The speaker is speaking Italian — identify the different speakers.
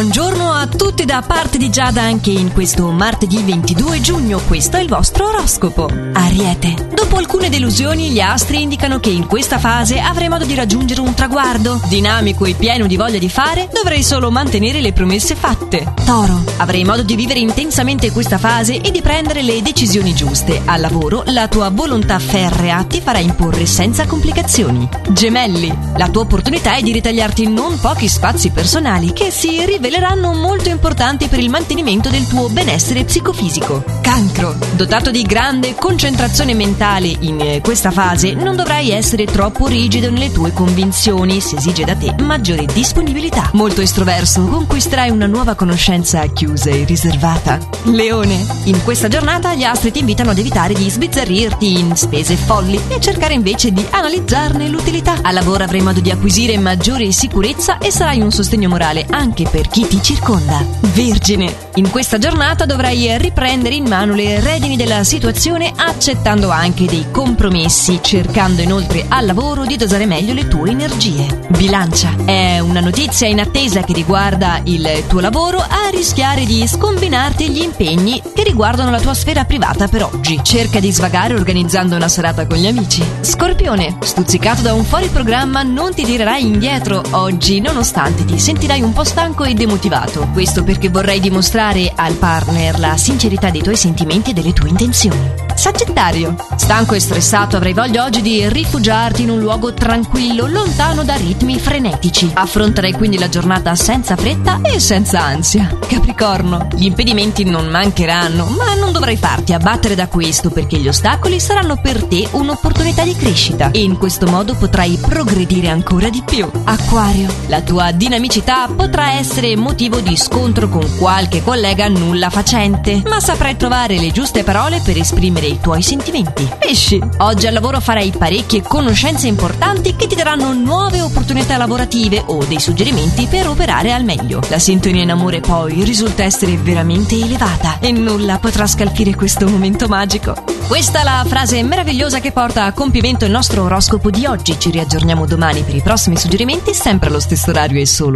Speaker 1: Buongiorno a tutti da parte di Giada anche in questo martedì 22 giugno. Questo è il vostro oroscopo. Ariete. Dopo alcune delusioni, gli astri indicano che in questa fase avrai modo di raggiungere un traguardo. Dinamico e pieno di voglia di fare, dovrai solo mantenere le promesse fatte. Toro. Avrai modo di vivere intensamente questa fase e di prendere le decisioni giuste. Al lavoro, la tua volontà ferrea ti farà imporre senza complicazioni. Gemelli. La tua opportunità è di ritagliarti non pochi spazi personali che si riveleranno molto importanti per il mantenimento del tuo benessere psicofisico. Cancro. Dotato di grande concentrazione mentale in eh, questa fase, non dovrai essere troppo rigido nelle tue convinzioni, si esige da te maggiore disponibilità. Molto estroverso, conquisterai una nuova conoscenza chiusa e riservata. Leone. In questa giornata gli astri ti invitano ad evitare di sbizzarrirti in spese folli e cercare invece di analizzarne l'utilità. Al lavoro avrai modo di acquisire maggiore sicurezza e sarai un sostegno morale anche per chi ti circonda. Vergine. In questa giornata dovrai riprendere in mano le redini della situazione accettando anche dei compromessi, cercando inoltre al lavoro di dosare meglio le tue energie. Bilancia. È una notizia in attesa che riguarda il tuo lavoro a rischiare di scombinarti gli impegni che riguardano la tua sfera privata per oggi. Cerca di svagare organizzando una serata con gli amici. Scorpione. Stuzzicato da un fuori programma non ti tirerai indietro oggi nonostante ti sentirai un po' stanco e demotivato. Questo perché vorrai dimostrare al partner la sincerità dei tuoi sentimenti e delle tue intenzioni. Sagittario. Stanco e stressato avrai voglia oggi di rifugiarti in un luogo tranquillo, lontano da ritmi frenetici. Affronterai quindi la giornata senza fretta e senza ansia. Capricorno. Gli impedimenti non mancheranno, ma non dovrai farti abbattere da questo perché gli ostacoli saranno per te un'opportunità di crescita e in questo modo potrai progredire ancora di più. Acquario. La tua dinamicità potrà essere motivo di scontro con qualche collega nulla facente, ma saprai trovare le giuste parole per esprimere i tuoi sentimenti. Pesci, oggi al lavoro farai parecchie conoscenze importanti che ti daranno nuove opportunità lavorative o dei suggerimenti per operare al meglio. La sintonia in amore poi risulta essere veramente elevata e nulla potrà scalfire questo momento magico. Questa è la frase meravigliosa che porta a compimento il nostro oroscopo di oggi. Ci riaggiorniamo domani per i prossimi suggerimenti, sempre allo stesso orario e solo